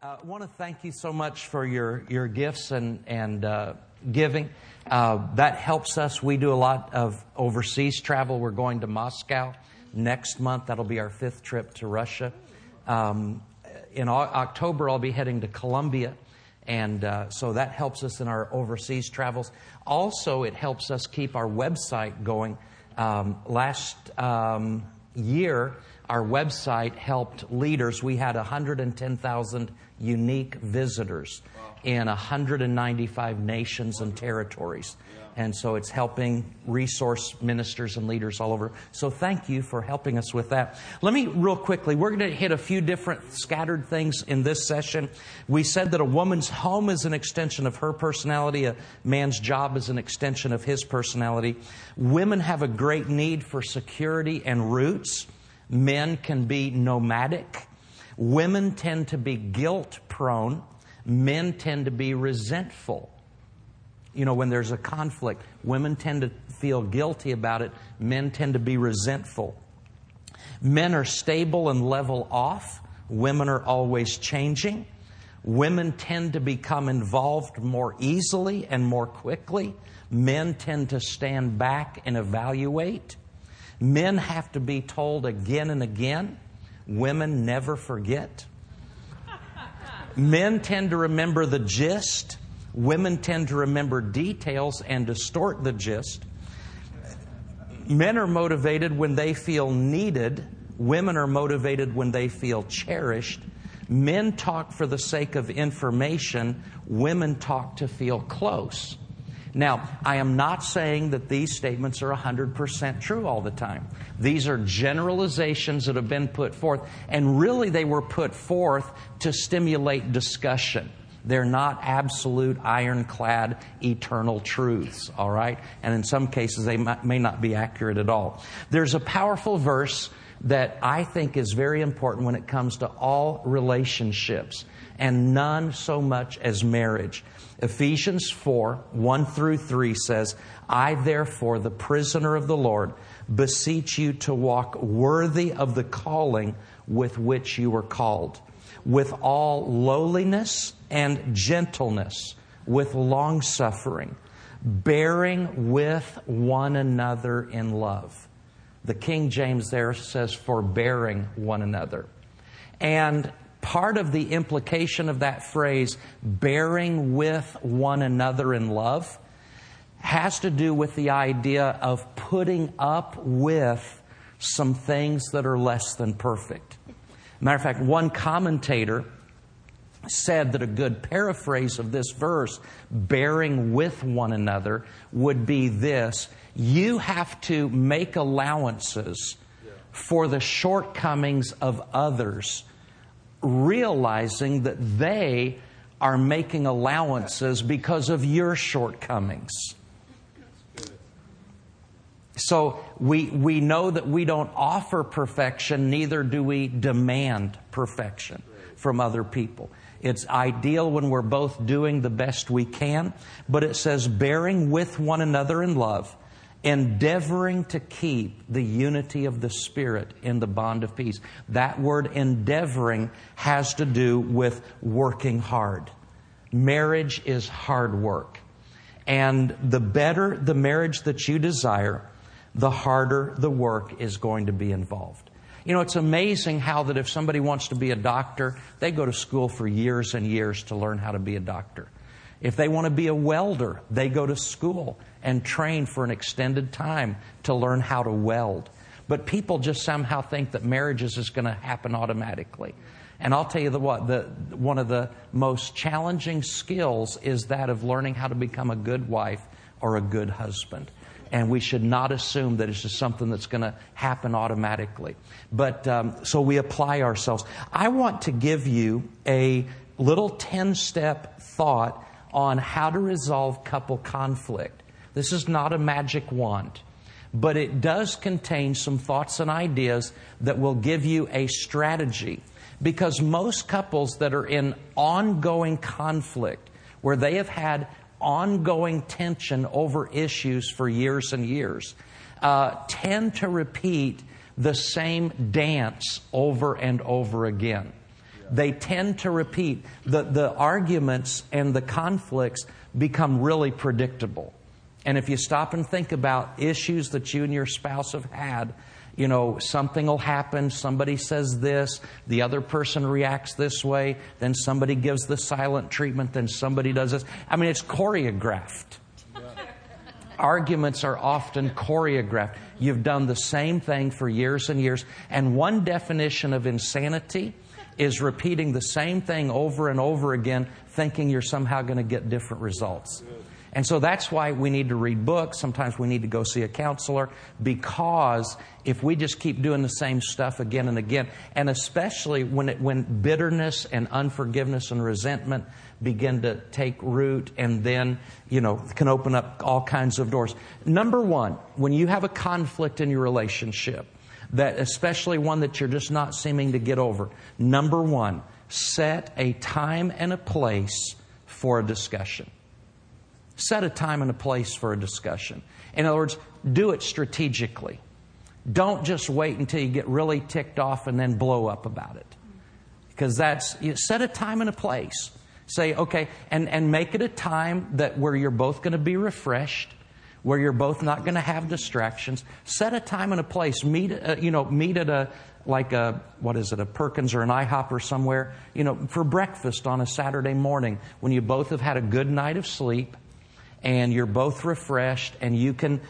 I want to thank you so much for your, your gifts and, and uh, giving. Uh, that helps us. We do a lot of overseas travel. We're going to Moscow next month. That'll be our fifth trip to Russia. Um, in October, I'll be heading to Colombia. And uh, so that helps us in our overseas travels. Also, it helps us keep our website going. Um, last um, year, our website helped leaders. We had 110,000 unique visitors in 195 nations and territories. And so it's helping resource ministers and leaders all over. So thank you for helping us with that. Let me, real quickly, we're going to hit a few different scattered things in this session. We said that a woman's home is an extension of her personality, a man's job is an extension of his personality. Women have a great need for security and roots. Men can be nomadic. Women tend to be guilt prone. Men tend to be resentful. You know, when there's a conflict, women tend to feel guilty about it. Men tend to be resentful. Men are stable and level off. Women are always changing. Women tend to become involved more easily and more quickly. Men tend to stand back and evaluate. Men have to be told again and again. Women never forget. Men tend to remember the gist. Women tend to remember details and distort the gist. Men are motivated when they feel needed. Women are motivated when they feel cherished. Men talk for the sake of information. Women talk to feel close. Now, I am not saying that these statements are 100% true all the time. These are generalizations that have been put forth, and really they were put forth to stimulate discussion. They're not absolute, ironclad, eternal truths, all right? And in some cases, they may not be accurate at all. There's a powerful verse that I think is very important when it comes to all relationships, and none so much as marriage. Ephesians 4 1 through 3 says, I therefore, the prisoner of the Lord, beseech you to walk worthy of the calling with which you were called, with all lowliness and gentleness, with long suffering, bearing with one another in love. The King James there says, forbearing one another. And part of the implication of that phrase, bearing with one another in love, has to do with the idea of putting up with some things that are less than perfect. Matter of fact, one commentator said that a good paraphrase of this verse, bearing with one another, would be this you have to make allowances for the shortcomings of others realizing that they are making allowances because of your shortcomings. So we, we know that we don't offer perfection, neither do we demand perfection from other people. It's ideal when we're both doing the best we can, but it says bearing with one another in love endeavoring to keep the unity of the Spirit in the bond of peace. That word endeavoring has to do with working hard. Marriage is hard work. And the better the marriage that you desire, the harder the work is going to be involved. You know, it's amazing how that if somebody wants to be a doctor, they go to school for years and years to learn how to be a doctor. If they want to be a welder, they go to school and train for an extended time to learn how to weld. But people just somehow think that marriages is going to happen automatically. And I'll tell you the what, the, one of the most challenging skills is that of learning how to become a good wife or a good husband. And we should not assume that it's just something that's going to happen automatically. But um, so we apply ourselves. I want to give you a little 10 step thought on how to resolve couple conflict. This is not a magic wand, but it does contain some thoughts and ideas that will give you a strategy. Because most couples that are in ongoing conflict, where they have had ongoing tension over issues for years and years, uh, tend to repeat the same dance over and over again. They tend to repeat. The, the arguments and the conflicts become really predictable. And if you stop and think about issues that you and your spouse have had, you know, something will happen, somebody says this, the other person reacts this way, then somebody gives the silent treatment, then somebody does this. I mean, it's choreographed. Arguments are often choreographed. You've done the same thing for years and years. And one definition of insanity is repeating the same thing over and over again, thinking you're somehow going to get different results. And so that's why we need to read books. Sometimes we need to go see a counselor because if we just keep doing the same stuff again and again, and especially when, it, when bitterness and unforgiveness and resentment begin to take root and then, you know, can open up all kinds of doors. Number one, when you have a conflict in your relationship, that especially one that you're just not seeming to get over, number one, set a time and a place for a discussion. Set a time and a place for a discussion. In other words, do it strategically. Don't just wait until you get really ticked off and then blow up about it. Because that's, you set a time and a place. Say, okay, and, and make it a time that where you're both going to be refreshed, where you're both not going to have distractions. Set a time and a place. Meet, uh, you know, meet at a, like a, what is it, a Perkins or an IHOP or somewhere, you know, for breakfast on a Saturday morning when you both have had a good night of sleep and you're both refreshed and you can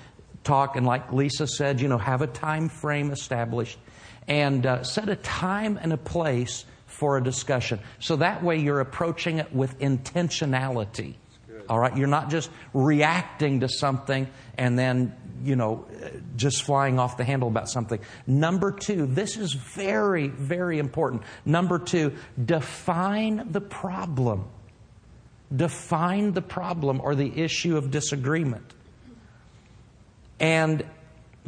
talk and like lisa said you know have a time frame established and uh, set a time and a place for a discussion. So that way you're approaching it with intentionality. All right? You're not just reacting to something and then you know just flying off the handle about something. Number two this is very very important. Number two define the problem define the problem or the issue of disagreement. And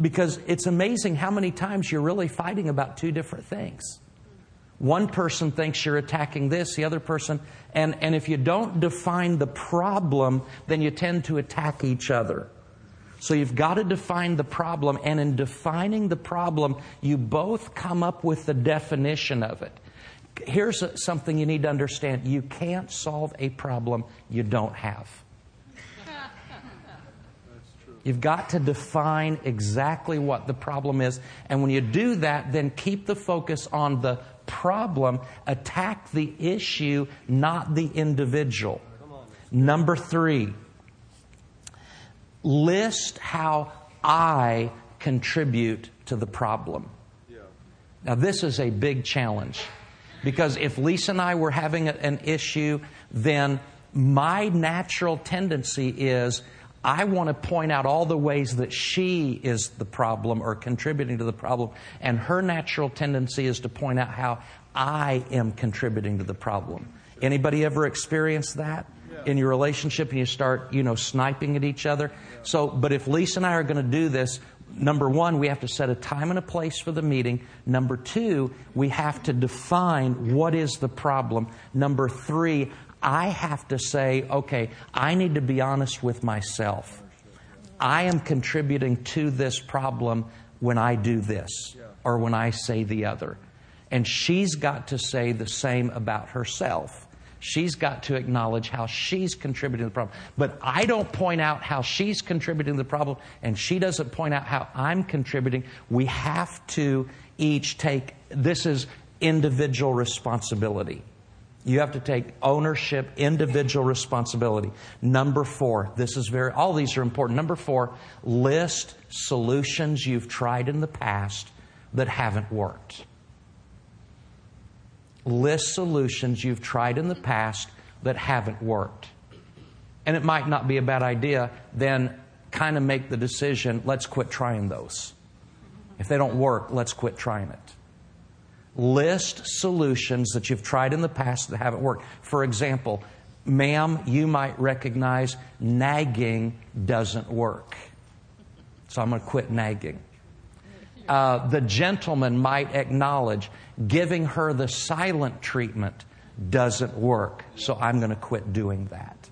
because it's amazing how many times you're really fighting about two different things. One person thinks you're attacking this, the other person, and, and if you don't define the problem, then you tend to attack each other. So you've got to define the problem, and in defining the problem, you both come up with the definition of it here's something you need to understand you can't solve a problem you don't have. You've got to define exactly what the problem is. And when you do that, then keep the focus on the problem. Attack the issue, not the individual. Number three, list how I contribute to the problem. Now, this is a big challenge. Because if Lisa and I were having an issue, then my natural tendency is I want to point out all the ways that she is the problem or contributing to the problem. And her natural tendency is to point out how I am contributing to the problem. Anybody ever experienced that? in your relationship and you start, you know, sniping at each other. So, but if Lisa and I are going to do this, number one, we have to set a time and a place for the meeting. Number two, we have to define what is the problem. Number three, I have to say, okay, I need to be honest with myself. I am contributing to this problem when I do this or when I say the other. And she's got to say the same about herself. She's got to acknowledge how she's contributing to the problem. But I don't point out how she's contributing to the problem, and she doesn't point out how I'm contributing. We have to each take this is individual responsibility. You have to take ownership, individual responsibility. Number four, this is very, all these are important. Number four, list solutions you've tried in the past that haven't worked list solutions you've tried in the past that haven't worked. And it might not be a bad idea, then kind of make the decision let's quit trying those. If they don't work, let's quit trying it. List solutions that you've tried in the past that haven't worked. For example, ma'am, you might recognize nagging doesn't work. So I'm going to quit nagging. Uh, the gentleman might acknowledge giving her the silent treatment doesn't work, so I'm going to quit doing that.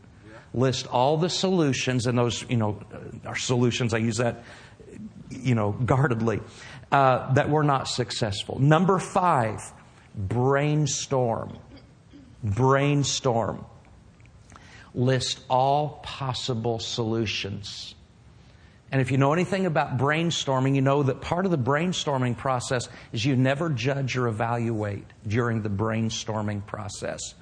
List all the solutions, and those, you know, are solutions. I use that, you know, guardedly, uh, that were not successful. Number five, brainstorm. Brainstorm. List all possible solutions. And if you know anything about brainstorming, you know that part of the brainstorming process is you never judge or evaluate during the brainstorming process.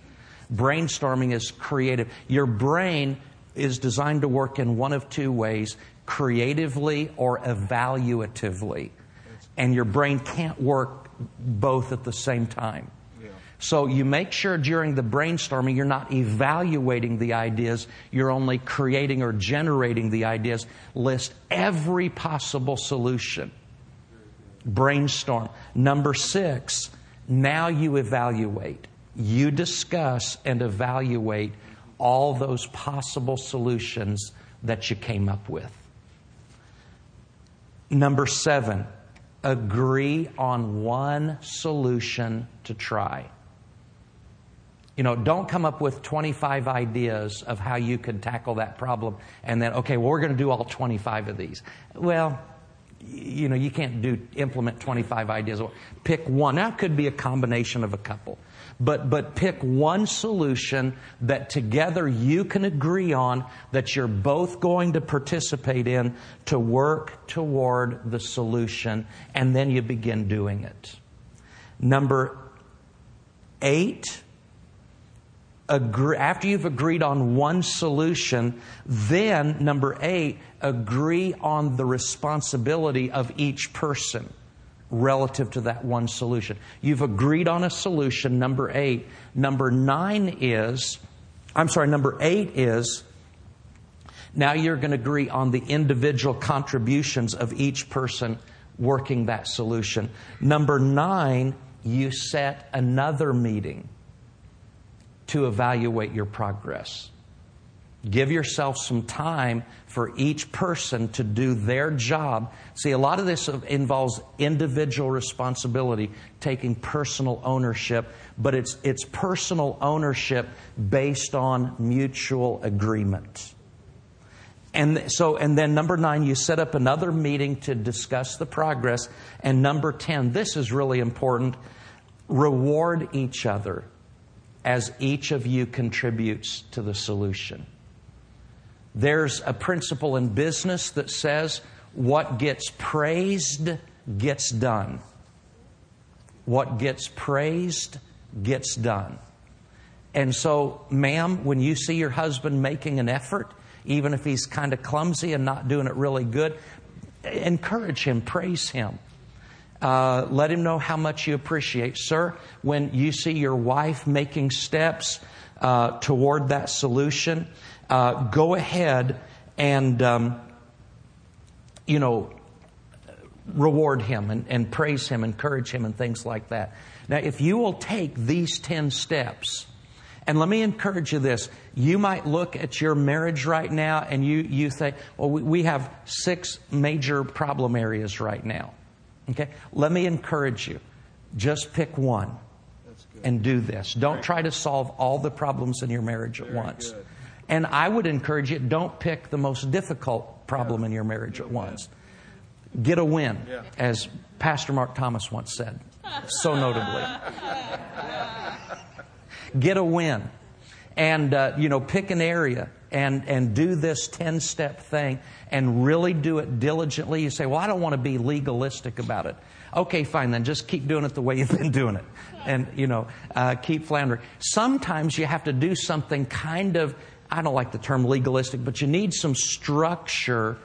Brainstorming is creative. Your brain is designed to work in one of two ways creatively or evaluatively. And your brain can't work both at the same time. So you make sure during the brainstorming you're not evaluating the ideas, you're only creating or generating the ideas. List every possible solution. Brainstorm. Number six, now you evaluate. You discuss and evaluate all those possible solutions that you came up with. Number seven, agree on one solution to try. You know, don't come up with 25 ideas of how you could tackle that problem and then, okay, well, we're going to do all 25 of these. Well, you know, you can't do implement 25 ideas. Pick one. That could be a combination of a couple. But, but pick one solution that together you can agree on that you're both going to participate in to work toward the solution, and then you begin doing it. Number eight, agree, after you've agreed on one solution, then number eight, agree on the responsibility of each person relative to that one solution. You've agreed on a solution, number eight. Number nine is, I'm sorry, number eight is, now you're going to agree on the individual contributions of each person working that solution. Number nine, you set another meeting to evaluate your progress. Give yourself some time for each person to do their job. See, a lot of this involves individual responsibility, taking personal ownership, but it's, it's personal ownership based on mutual agreement. And so, and then number nine, you set up another meeting to discuss the progress. And number 10, this is really important reward each other as each of you contributes to the solution. There's a principle in business that says what gets praised gets done. What gets praised gets done. And so, ma'am, when you see your husband making an effort, even if he's kind of clumsy and not doing it really good, encourage him, praise him. Uh, let him know how much you appreciate. Sir, when you see your wife making steps uh, toward that solution, uh, go ahead and, um, you know, reward him and, and praise him, encourage him, and things like that. Now, if you will take these 10 steps, and let me encourage you this. You might look at your marriage right now and you, you say, well, we, we have six major problem areas right now. Okay? Let me encourage you. Just pick one and do this. Don't try to solve all the problems in your marriage at once. And I would encourage you don't pick the most difficult problem in your marriage at once. Get a win, as Pastor Mark Thomas once said, so notably. Get a win. And, uh, you know, pick an area and, and do this 10 step thing and really do it diligently. You say, well, I don't want to be legalistic about it. Okay, fine, then just keep doing it the way you've been doing it. And, you know, uh, keep floundering. Sometimes you have to do something kind of, I don't like the term legalistic, but you need some structure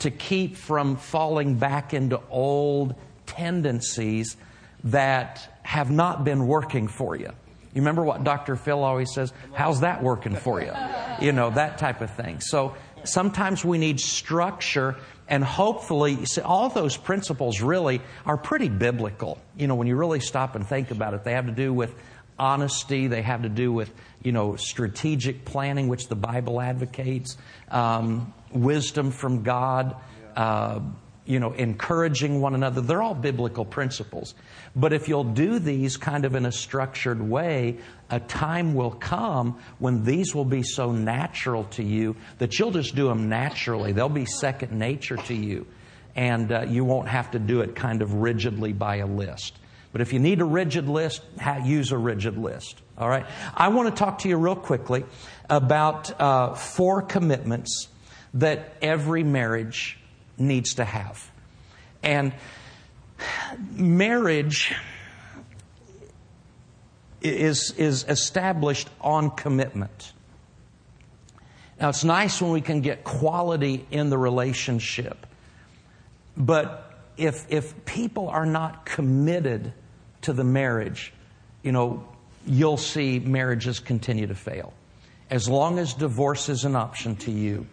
to keep from falling back into old tendencies that have not been working for you. You remember what Dr. Phil always says? How's that working for you? You know, that type of thing. So sometimes we need structure and hopefully see, all those principles really are pretty biblical. You know, when you really stop and think about it, they have to do with honesty. They have to do with, you know, strategic planning, which the Bible advocates, um, wisdom from God, uh, you know, encouraging one another. They're all biblical principles. But if you'll do these kind of in a structured way, a time will come when these will be so natural to you that you'll just do them naturally. They'll be second nature to you. And uh, you won't have to do it kind of rigidly by a list. But if you need a rigid list, use a rigid list. All right? I want to talk to you real quickly about uh, four commitments that every marriage needs to have. And marriage is, is established on commitment. Now, it's nice when we can get quality in the relationship. But if, if people are not committed to the marriage, you know, you'll see marriages continue to fail. As long as divorce is an option to you,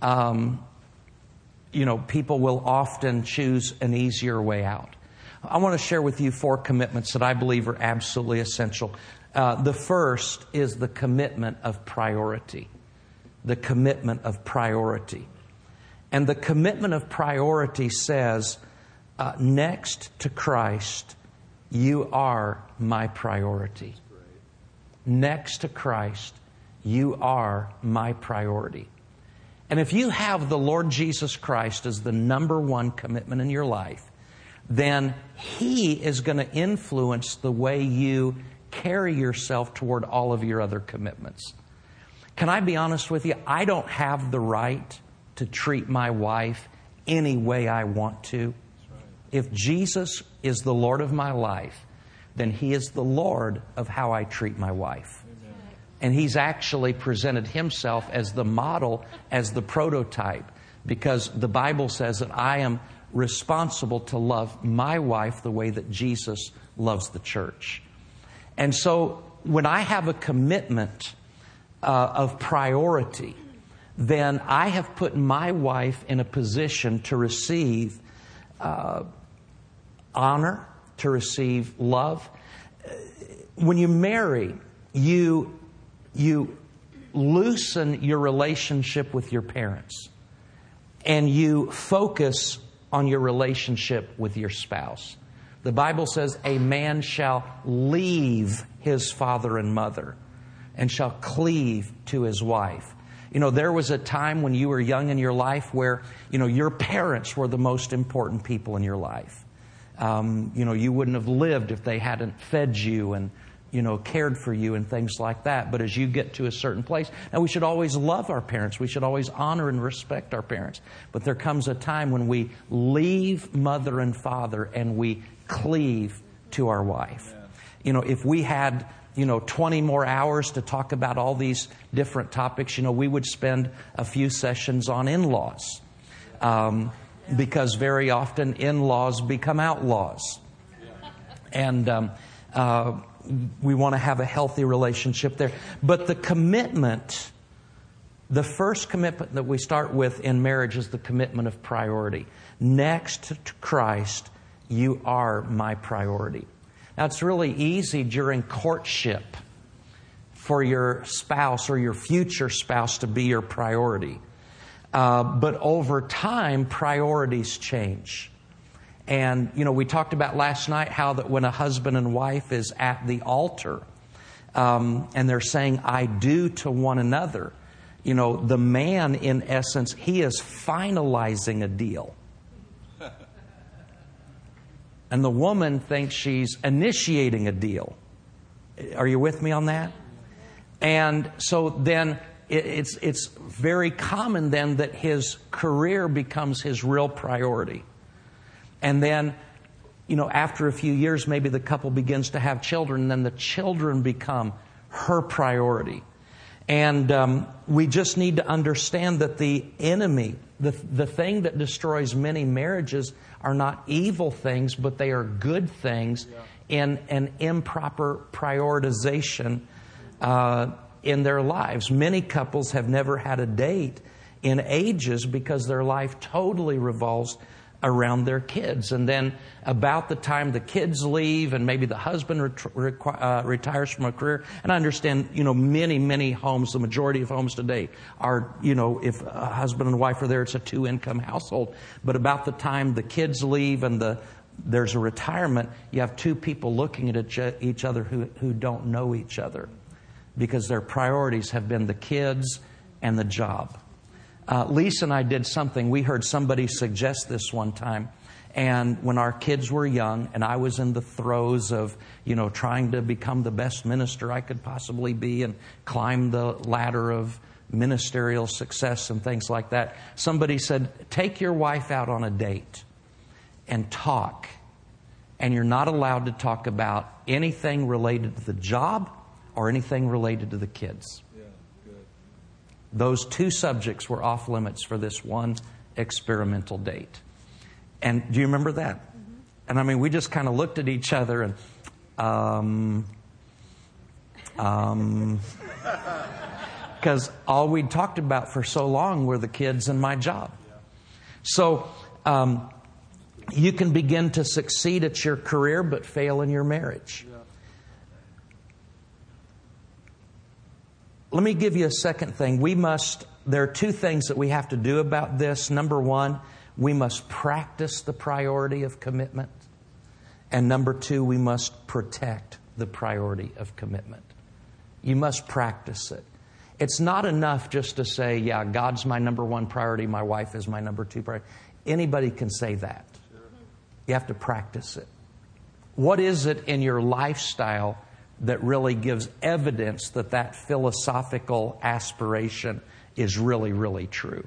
um, you know, people will often choose an easier way out. I want to share with you four commitments that I believe are absolutely essential. Uh, the first is the commitment of priority. The commitment of priority. And the commitment of priority says, uh, next to Christ, you are my priority. Next to Christ, you are my priority. And if you have the Lord Jesus Christ as the number one commitment in your life, then He is going to influence the way you carry yourself toward all of your other commitments. Can I be honest with you? I don't have the right to treat my wife any way I want to. If Jesus is the Lord of my life, then He is the Lord of how I treat my wife. And He's actually presented Himself as the model, as the prototype, because the Bible says that I am responsible to love my wife the way that Jesus loves the church. And so when I have a commitment uh, of priority, then I have put my wife in a position to receive uh, honor, to receive love. When you marry, you, you loosen your relationship with your parents and you focus on your relationship with your spouse. The Bible says a man shall leave his father and mother and shall cleave to his wife. You know, there was a time when you were young in your life where, you know, your parents were the most important people in your life. Um, you know, you wouldn't have lived if they hadn't fed you and, you know, cared for you and things like that. But as you get to a certain place, now we should always love our parents. We should always honor and respect our parents. But there comes a time when we leave mother and father and we cleave to our wife. You know, if we had you know, 20 more hours to talk about all these different topics, you know, we would spend a few sessions on in laws. Um, because very often in laws become outlaws. And um, uh, we want to have a healthy relationship there. But the commitment, the first commitment that we start with in marriage is the commitment of priority. Next to Christ, you are my priority. Now, it's really easy during courtship for your spouse or your future spouse to be your priority. Uh, but over time, priorities change. And, you know, we talked about last night how that when a husband and wife is at the altar um, and they're saying, I do to one another, you know, the man, in essence, he is finalizing a deal. And the woman thinks she's initiating a deal. Are you with me on that? And so then it's, it's very common then that his career becomes his real priority. And then, you know, after a few years, maybe the couple begins to have children, and then the children become her priority. And um, we just need to understand that the enemy, the, the thing that destroys many marriages, are not evil things, but they are good things yeah. in an improper prioritization uh, in their lives. Many couples have never had a date in ages because their life totally revolves around their kids. And then about the time the kids leave and maybe the husband ret- uh, retires from a career, and I understand, you know, many, many homes, the majority of homes today are, you know, if a husband and wife are there, it's a two income household. But about the time the kids leave and the there's a retirement, you have two people looking at each other who, who don't know each other because their priorities have been the kids and the job. Uh, Lisa and I did something. We heard somebody suggest this one time. And when our kids were young and I was in the throes of, you know, trying to become the best minister I could possibly be and climb the ladder of ministerial success and things like that, somebody said, take your wife out on a date and talk. And you're not allowed to talk about anything related to the job or anything related to the kids. Those two subjects were off limits for this one experimental date. And do you remember that? Mm-hmm. And I mean, we just kind of looked at each other and, um, um, because all we'd talked about for so long were the kids and my job. So, um, you can begin to succeed at your career but fail in your marriage. Let me give you a second thing. We must, there are two things that we have to do about this. Number one, we must practice the priority of commitment. And number two, we must protect the priority of commitment. You must practice it. It's not enough just to say, yeah, God's my number one priority, my wife is my number two priority. Anybody can say that. You have to practice it. What is it in your lifestyle that really gives evidence that that philosophical aspiration is really, really true.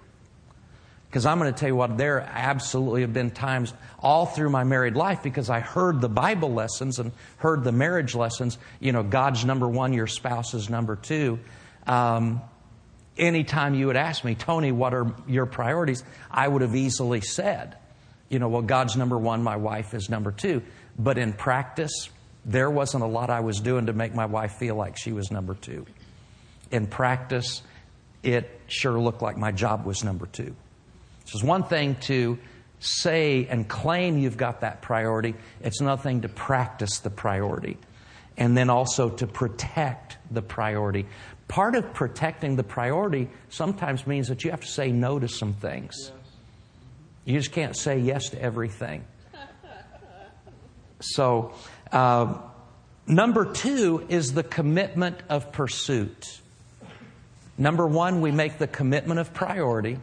Because I'm going to tell you what, there absolutely have been times all through my married life because I heard the Bible lessons and heard the marriage lessons. You know, God's number one, your spouse is number two. Um, anytime you would ask me, Tony, what are your priorities? I would have easily said, you know, well, God's number one, my wife is number two. But in practice, there wasn't a lot I was doing to make my wife feel like she was number two. In practice, it sure looked like my job was number two. So it's one thing to say and claim you've got that priority, it's another thing to practice the priority. And then also to protect the priority. Part of protecting the priority sometimes means that you have to say no to some things. You just can't say yes to everything. So, uh, number two is the commitment of pursuit. Number one, we make the commitment of priority.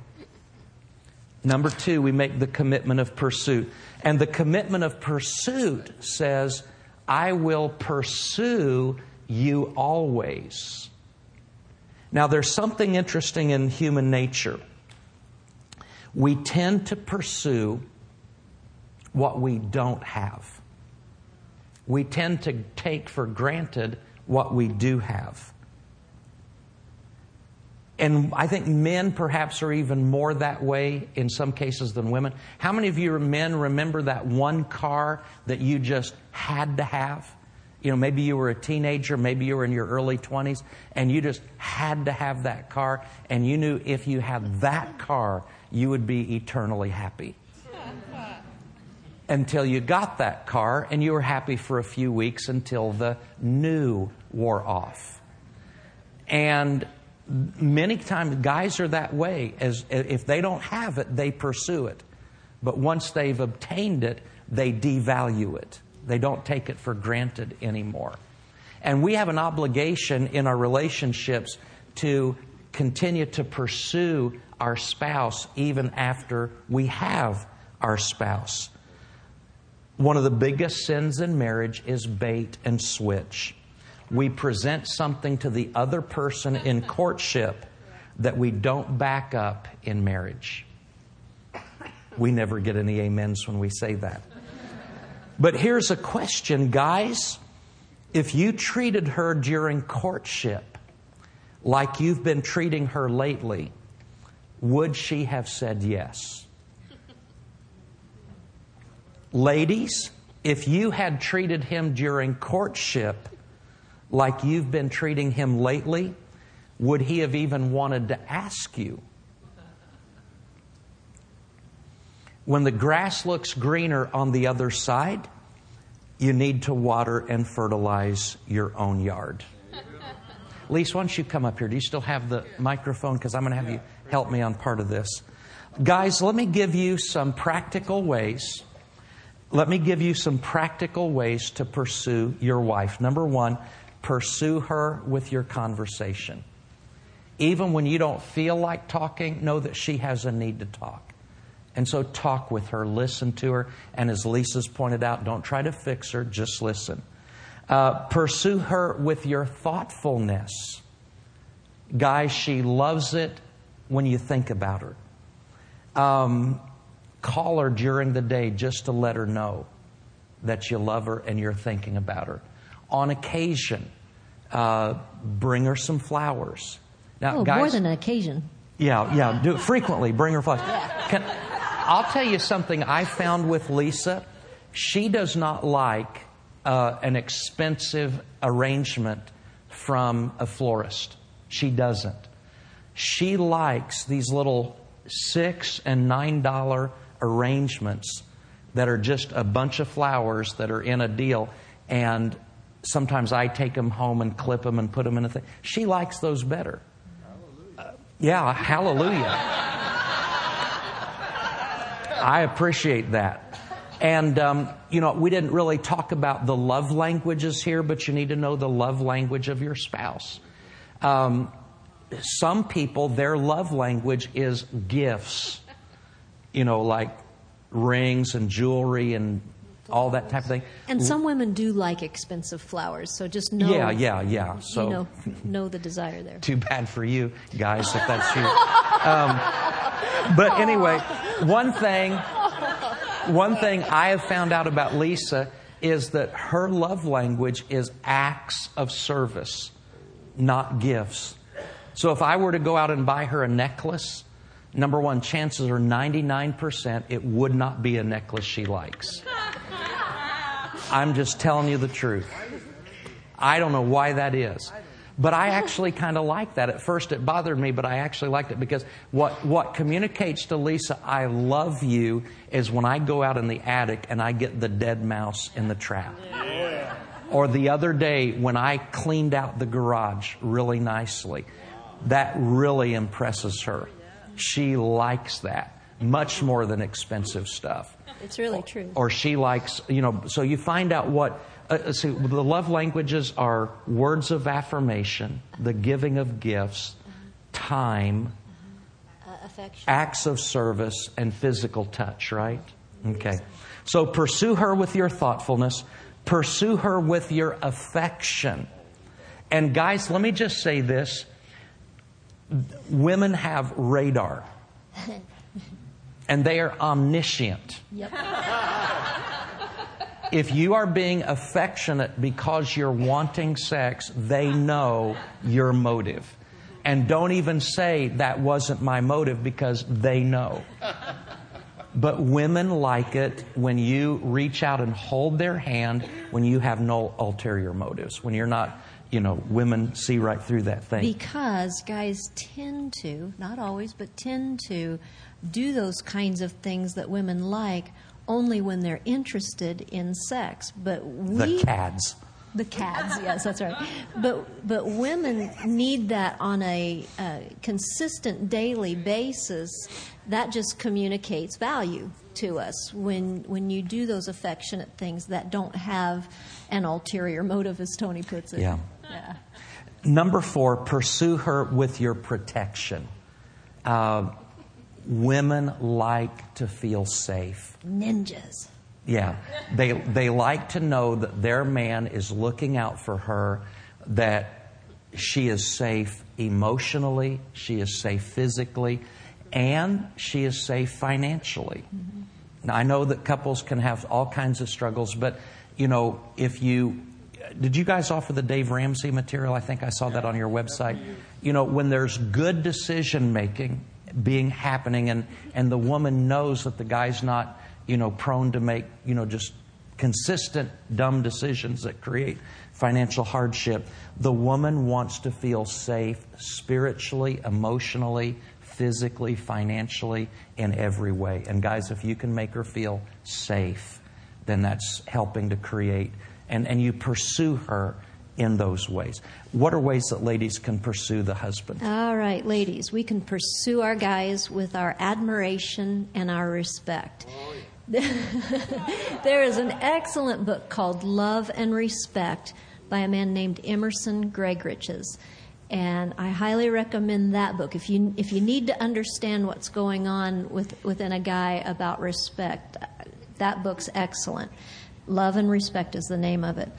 Number two, we make the commitment of pursuit. And the commitment of pursuit says, I will pursue you always. Now, there's something interesting in human nature. We tend to pursue what we don't have we tend to take for granted what we do have. And I think men perhaps are even more that way in some cases than women. How many of you men remember that one car that you just had to have? You know, maybe you were a teenager, maybe you were in your early 20s, and you just had to have that car, and you knew if you had that car, you would be eternally happy until you got that car and you were happy for a few weeks until the new wore off. And many times guys are that way. As if they don't have it they pursue it. But once they've obtained it they devalue it. They don't take it for granted anymore. And we have an obligation in our relationships to continue to pursue our spouse even after we have our spouse one of the biggest sins in marriage is bait and switch. We present something to the other person in courtship that we don't back up in marriage. We never get any amens when we say that. But here's a question, guys. If you treated her during courtship like you've been treating her lately, would she have said yes? Ladies, if you had treated him during courtship like you've been treating him lately, would he have even wanted to ask you? When the grass looks greener on the other side, you need to water and fertilize your own yard. Lisa, why don't you come up here? Do you still have the microphone? Because I'm going to have you help me on part of this. Guys, let me give you some practical ways let me give you some practical ways to pursue your wife. Number one, pursue her with your conversation. Even when you don't feel like talking, know that she has a need to talk. And so talk with her, listen to her, and as Lisa's pointed out, don't try to fix her, just listen. Uh, pursue her with your thoughtfulness. Guys, she loves it when you think about her. Um, call her during the day just to let her know that you love her and you're thinking about her. On occasion, uh, bring her some flowers. Now, oh, guys, more than an occasion. Yeah, yeah. Do it frequently. Bring her flowers. Can, I'll tell you something I found with Lisa. She does not like uh, an expensive arrangement from a florist. She doesn't. She likes these little six and nine dollar arrangements that are just a bunch of flowers that are in a deal, and sometimes I take them home and clip them and put them in a thing. She likes those better. Uh, yeah, hallelujah. I appreciate that. And, um, you know, we didn't really talk about the love languages here, but you need to know the love language of your spouse. Um, some people, their love language is gifts, you know, like rings and jewelry and all that type of thing. And some women do like expensive flowers, so just know. Yeah, yeah, yeah. So you know, know the desire there. Too bad for you guys if that's you. Um, but anyway, one thing, one thing I have found out about Lisa is that her love language is acts of service, not gifts. So if I were to go out and buy her a necklace, number one, chances are 99% it would not be a necklace she likes. I'm just telling you the truth. I don't know why that is. But I actually kind of like that. At first it bothered me, but I actually liked it because what, what communicates to Lisa, I love you, is when I go out in the attic and I get the dead mouse in the trap. Yeah. Or the other day when I cleaned out the garage really nicely. That really impresses her. She likes that much more than expensive stuff. It's really true. Or she likes, you know, so you find out what uh, uh, see, the love languages are words of affirmation, the giving of gifts, time, uh, affection. acts of service, and physical touch, right? Okay. So pursue her with your thoughtfulness, pursue her with your affection. And guys, let me just say this women have radar, and they are omniscient. Yep if you are being affectionate because you're wanting sex, they know your motive. And don't even say that wasn't my motive because they know. But women like it when you reach out and hold their hand when you have no ulterior motives, when you're not, you know, women see right through that thing. Because guys tend to, not always, but tend to do those kinds of things that women like only when they're interested in sex. But we, the cads. The cads, yes, that's right. But but women need that on a uh, consistent daily basis. That just communicates value to us when when you do those affectionate things that don't have an ulterior motive, as Tony puts it. Yeah. Yeah. Number four, pursue her with your protection. Uh, women like to feel safe. Ninjas. Yeah. They, they like to know that their man is looking out for her, that she is safe emotionally, she is safe physically, and she is safe financially. Mm-hmm. Now, I know that couples can have all kinds of struggles, but, you know, if you did you guys offer the Dave Ramsey material? I think I saw that on your website. You know, when there's good decision making being happening and, and the woman knows that the guy's not, you know, prone to make, you know, just consistent dumb decisions that create financial hardship. The woman wants to feel safe spiritually, emotionally, physically, financially, in every way. And guys, if you can make her feel safe, then that's helping to create and, and you pursue her in those ways. What are ways that ladies can pursue the husband? All right, ladies, we can pursue our guys with our admiration and our respect. there is an excellent book called Love and Respect by a man named Emerson Eggerichs. and I highly recommend that book. If you if you need to understand what's going on with within a guy about respect, that book's excellent. Love and Respect is the name of it.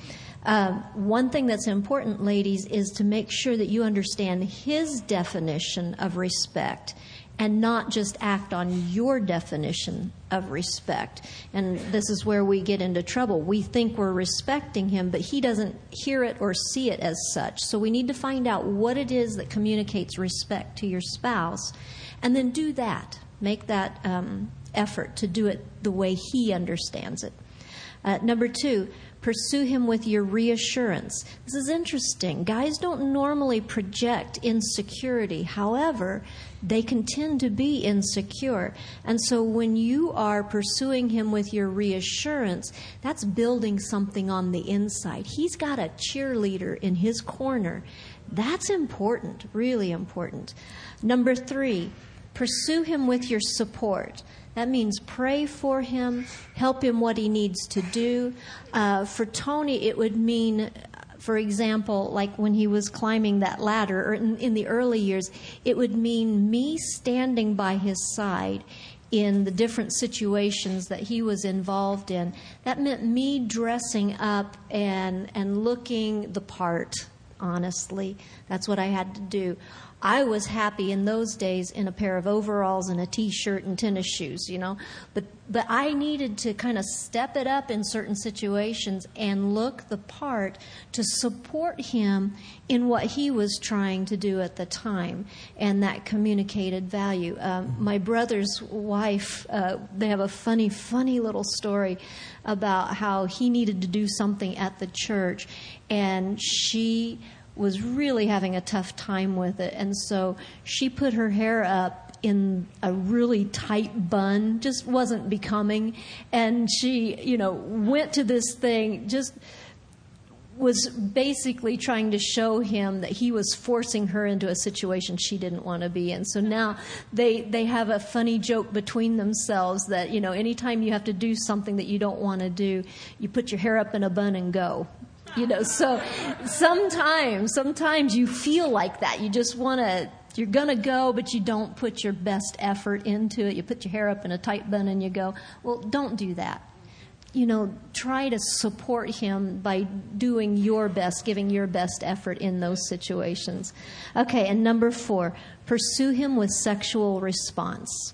Um, one thing that's important, ladies, is to make sure that you understand his definition of respect and not just act on your definition of respect. And this is where we get into trouble. We think we're respecting him, but he doesn't hear it or see it as such. So we need to find out what it is that communicates respect to your spouse and then do that. Make that um, effort to do it the way he understands it. Uh, number two, pursue him with your reassurance. This is interesting. Guys don't normally project insecurity. However, they can tend to be insecure. And so when you are pursuing him with your reassurance, that's building something on the inside. He's got a cheerleader in his corner. That's important, really important. Number three, pursue him with your support. That means pray for him, help him what he needs to do. Uh, for Tony, it would mean, for example, like when he was climbing that ladder, or in, in the early years, it would mean me standing by his side in the different situations that he was involved in. That meant me dressing up and and looking the part. Honestly, that's what I had to do. I was happy in those days in a pair of overalls and a t-shirt and tennis shoes, you know. But but I needed to kind of step it up in certain situations and look the part to support him in what he was trying to do at the time, and that communicated value. Um, my brother's wife, uh, they have a funny, funny little story about how he needed to do something at the church, and she was really having a tough time with it. And so she put her hair up in a really tight bun, just wasn't becoming. And she, you know, went to this thing, just was basically trying to show him that he was forcing her into a situation she didn't want to be in. So now they they have a funny joke between themselves that you know anytime you have to do something that you don't want to do, you put your hair up in a bun and go. You know so sometimes sometimes you feel like that. You just want to you're going to go but you don't put your best effort into it. You put your hair up in a tight bun and you go. Well don't do that you know try to support him by doing your best giving your best effort in those situations. Okay and number 4 pursue him with sexual response.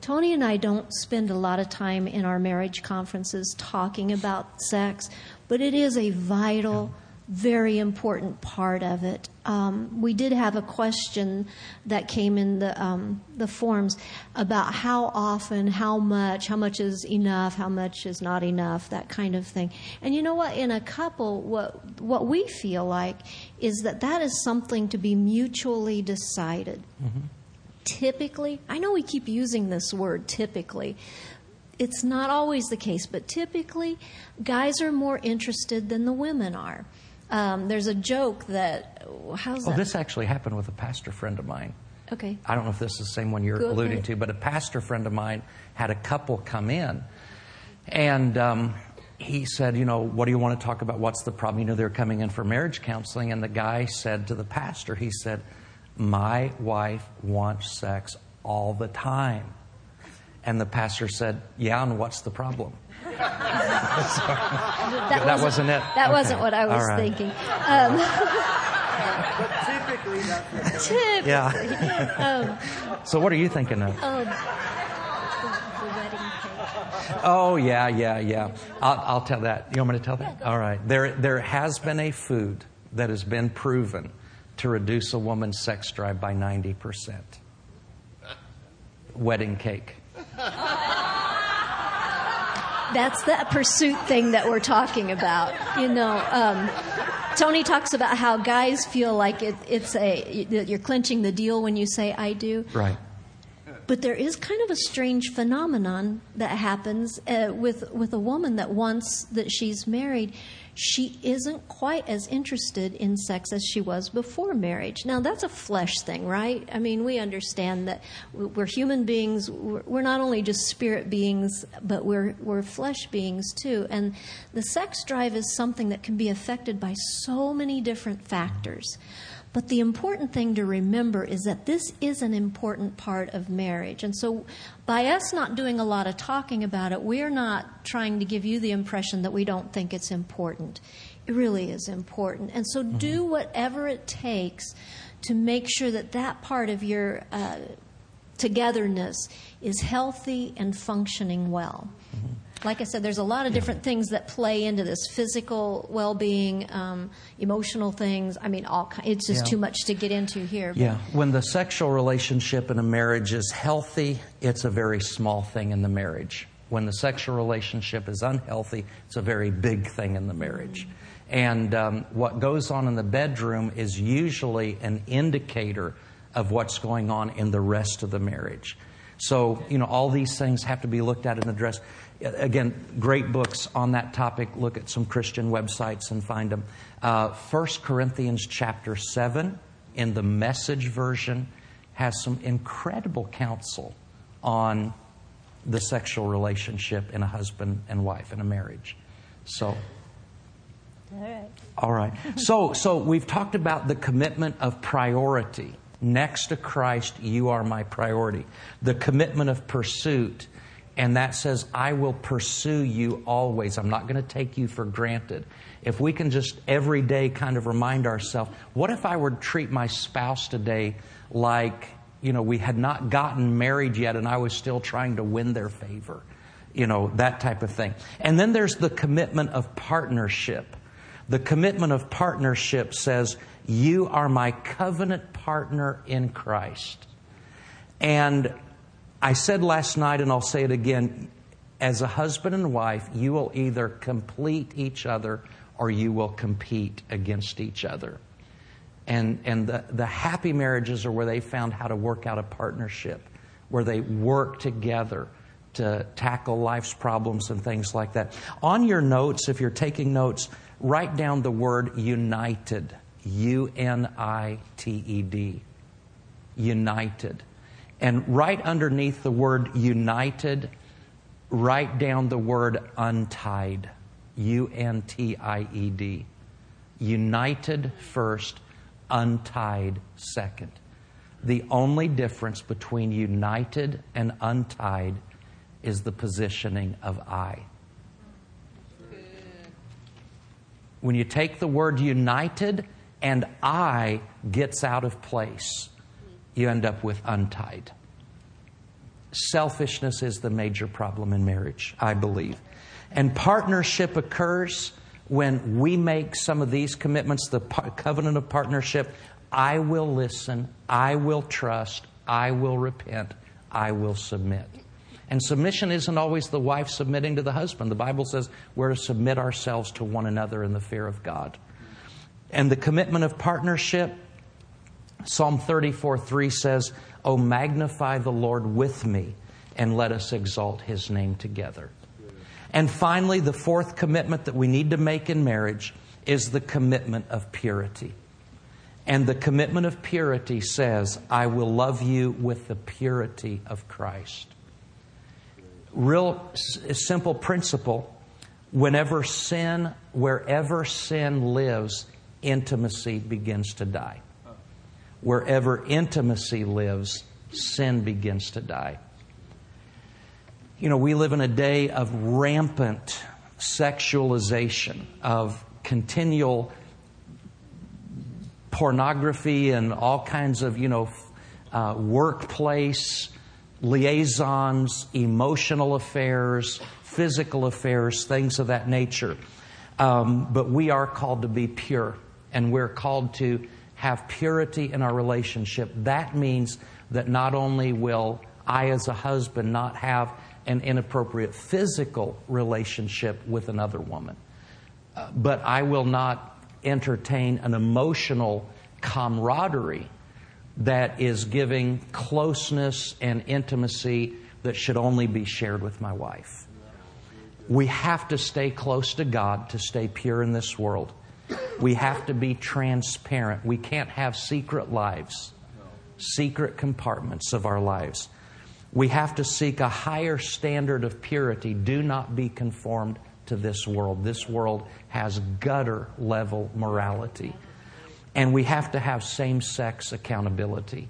Tony and I don't spend a lot of time in our marriage conferences talking about sex, but it is a vital, very important part of it. Um, we did have a question that came in the um, the forms about how often, how much, how much is enough, how much is not enough, that kind of thing. And you know what? In a couple, what what we feel like is that that is something to be mutually decided. Mm-hmm. Typically, I know we keep using this word typically, it's not always the case, but typically, guys are more interested than the women are. Um, there's a joke that how's well, that? this actually happened with a pastor friend of mine. Okay. I don't know if this is the same one you're Go alluding ahead. to, but a pastor friend of mine had a couple come in, and um, he said, "You know, what do you want to talk about? What's the problem?" You know, they're coming in for marriage counseling, and the guy said to the pastor, he said, "My wife wants sex all the time." And the pastor said, Yeah, and what's the problem? That, that wasn't it? That Okay. wasn't what I was All right. thinking. Um, Typically, that's typically, Yeah. so, what are you thinking of? oh, the, the wedding cake. Oh, yeah, yeah, yeah. I'll, I'll tell that. You want me to tell that? All right. There, there has been a food that has been proven to reduce a woman's sex drive by 90%. Wedding cake. That's that pursuit thing that we're talking about. You know, um, Tony talks about how guys feel like it, it's a that you're clinching the deal when you say "I do." Right. But there is kind of a strange phenomenon that happens uh, with with a woman that once that she's married, she isn't quite as interested in sex as she was before marriage. Now that's a flesh thing, right? I mean, we understand that we're human beings. We're not only just spirit beings, but we're we're flesh beings too. And the sex drive is something that can be affected by so many different factors. But the important thing to remember is that this is an important part of marriage. And so, by us not doing a lot of talking about it, we're not trying to give you the impression that we don't think it's important. It really is important. And so, mm-hmm. do whatever it takes to make sure that that part of your uh, togetherness is healthy and functioning well. Mm-hmm like I said, there's a lot of different things that play into this physical well being, um, emotional things. I mean, all it's just yeah. too much to get into here. Yeah. When the sexual relationship in a marriage is healthy, it's a very small thing in the marriage. When the sexual relationship is unhealthy, it's a very big thing in the marriage. And um, what goes on in the bedroom is usually an indicator of what's going on in the rest of the marriage. So, you know, all these things have to be looked at and addressed again, great books on that topic. Look at some Christian websites and find them. Uh, 1 Corinthians chapter 7 in the message version has some incredible counsel on the sexual relationship in a husband and wife in a marriage. So, all right. All right. So, so we've talked about the commitment of priority. Next to Christ, you are my priority. The commitment of pursuit and that says, I will pursue you always. I'm not going to take you for granted. If we can just every day kind of remind ourselves, what if I were to treat my spouse today like, you know, we had not gotten married yet and I was still trying to win their favor? You know, that type of thing. And then there's the commitment of partnership. The commitment of partnership says, You are my covenant partner in Christ. And I said last night, and I'll say it again as a husband and wife, you will either complete each other or you will compete against each other. And, and the, the happy marriages are where they found how to work out a partnership, where they work together to tackle life's problems and things like that. On your notes, if you're taking notes, write down the word united. U N I T E D. United. And right underneath the word united, write down the word untied. U N T I E D. United first, untied second. The only difference between united and untied is the positioning of I. When you take the word united and I gets out of place, you end up with untied. Selfishness is the major problem in marriage, I believe. And partnership occurs when we make some of these commitments, the covenant of partnership. I will listen, I will trust, I will repent, I will submit. And submission isn't always the wife submitting to the husband. The Bible says we're to submit ourselves to one another in the fear of God. And the commitment of partnership Psalm 34 3 says, Oh, magnify the Lord with me, and let us exalt his name together. And finally, the fourth commitment that we need to make in marriage is the commitment of purity. And the commitment of purity says, I will love you with the purity of Christ. Real simple principle whenever sin, wherever sin lives, intimacy begins to die wherever intimacy lives, sin begins to die. You know, we live in a day of rampant sexualization, of continual pornography and all kinds of, you know, uh, workplace liaisons, emotional affairs, physical affairs, things of that nature. Um, but we are called to be pure, and we're called to have purity in our relationship, that means that not only will I, as a husband, not have an inappropriate physical relationship with another woman, uh, but I will not entertain an emotional camaraderie that is giving closeness and intimacy that should only be shared with my wife. We have to stay close to God to stay pure in this world. We have to be transparent. We can't have secret lives, secret compartments of our lives. We have to seek a higher standard of purity. Do not be conformed to this world. This world has gutter level morality. And we have to have same sex accountability.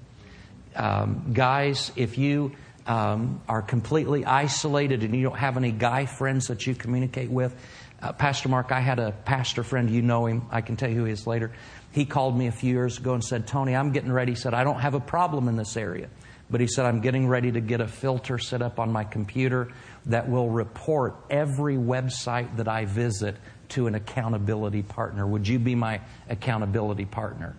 Um, guys, if you um, are completely isolated and you don't have any guy friends that you communicate with, uh, Pastor Mark, I had a pastor friend, you know him, I can tell you who he is later. He called me a few years ago and said, Tony, I'm getting ready. He said, I don't have a problem in this area. But he said, I'm getting ready to get a filter set up on my computer that will report every website that I visit to an accountability partner. Would you be my accountability partner?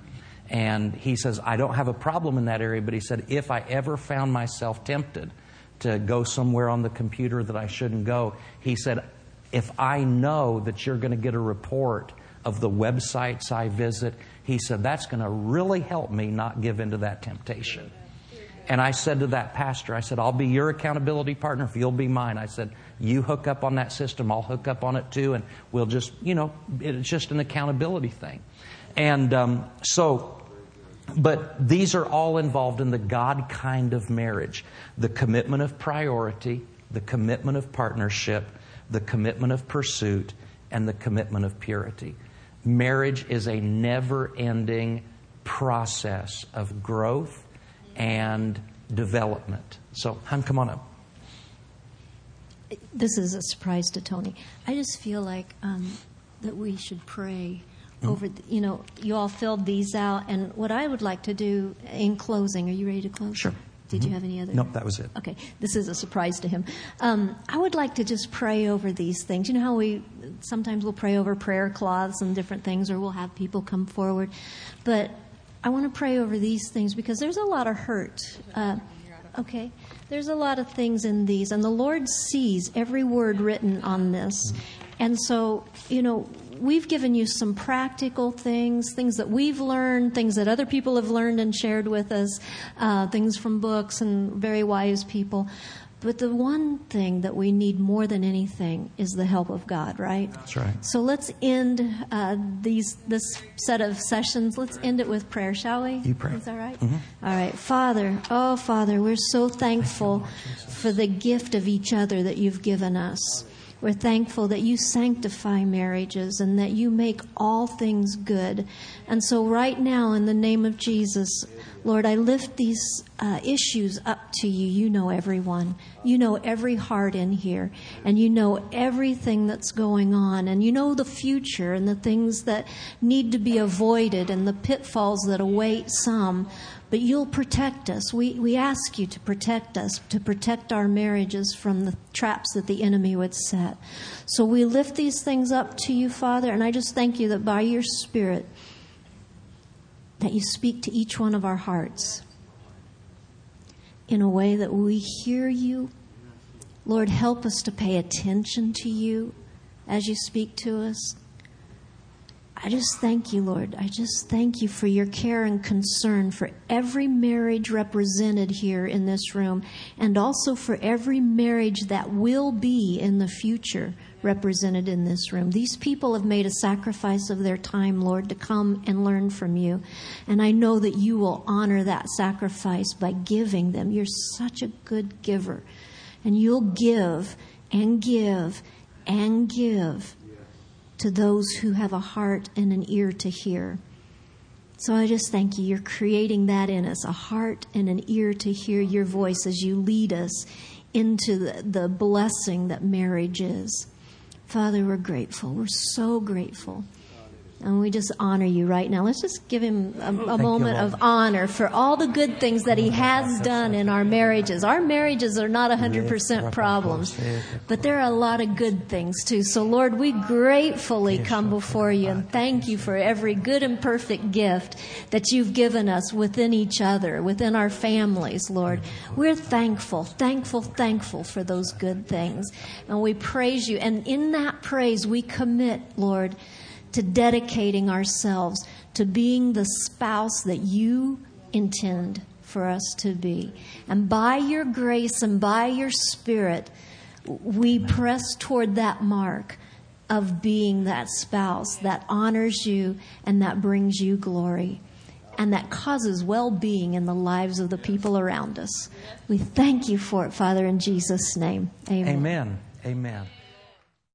And he says, I don't have a problem in that area, but he said, if I ever found myself tempted to go somewhere on the computer that I shouldn't go, he said, if I know that you're going to get a report of the websites I visit, he said, that's going to really help me not give into that temptation. And I said to that pastor, I said, I'll be your accountability partner if you'll be mine. I said, you hook up on that system, I'll hook up on it too, and we'll just, you know, it's just an accountability thing. And um, so but these are all involved in the God kind of marriage the commitment of priority, the commitment of partnership, the commitment of pursuit, and the commitment of purity. Marriage is a never ending process of growth and development. So, hon, come on up. This is a surprise to Tony. I just feel like um, that we should pray over, the, you know, you all filled these out. And what I would like to do in closing, are you ready to close? Sure. Did you have any other? Nope, that was it. Okay, this is a surprise to him. Um, I would like to just pray over these things. You know how we sometimes we'll pray over prayer cloths and different things, or we'll have people come forward. But I want to pray over these things because there's a lot of hurt. Uh, okay, there's a lot of things in these, and the Lord sees every word written on this. And so, you know, we've given you some practical things, things that we've learned, things that other people have learned and shared with us, uh, things from books and very wise people. But the one thing that we need more than anything is the help of God, right? That's right. So let's end uh, these this set of sessions. Let's end it with prayer, shall we? You pray. Is that right? Mm-hmm. All right, Father. Oh, Father, we're so thankful for the gift of each other that you've given us. We're thankful that you sanctify marriages and that you make all things good. And so, right now, in the name of Jesus, Lord, I lift these uh, issues up to you. You know everyone. You know every heart in here. And you know everything that's going on. And you know the future and the things that need to be avoided and the pitfalls that await some but you'll protect us. We, we ask you to protect us, to protect our marriages from the traps that the enemy would set. So we lift these things up to you, Father, and I just thank you that by your Spirit, that you speak to each one of our hearts in a way that we hear you. Lord, help us to pay attention to you as you speak to us. I just thank you, Lord. I just thank you for your care and concern for every marriage represented here in this room and also for every marriage that will be in the future represented in this room. These people have made a sacrifice of their time, Lord, to come and learn from you. And I know that you will honor that sacrifice by giving them. You're such a good giver. And you'll give and give and give to those who have a heart and an ear to hear. So I just thank you. You're creating that in us a heart and an ear to hear your voice as you lead us into the, the blessing that marriage is. Father, we're grateful. We're so grateful. And we just honor you right now. Let's just give him a, a moment you, of honor for all the good things that he has done in our marriages. Our marriages are not 100% problems, but there are a lot of good things too. So, Lord, we gratefully come before you and thank you for every good and perfect gift that you've given us within each other, within our families, Lord. We're thankful, thankful, thankful for those good things. And we praise you. And in that praise, we commit, Lord, to dedicating ourselves to being the spouse that you intend for us to be. And by your grace and by your spirit, we press toward that mark of being that spouse that honors you and that brings you glory and that causes well being in the lives of the people around us. We thank you for it, Father, in Jesus' name. Amen. Amen. Amen.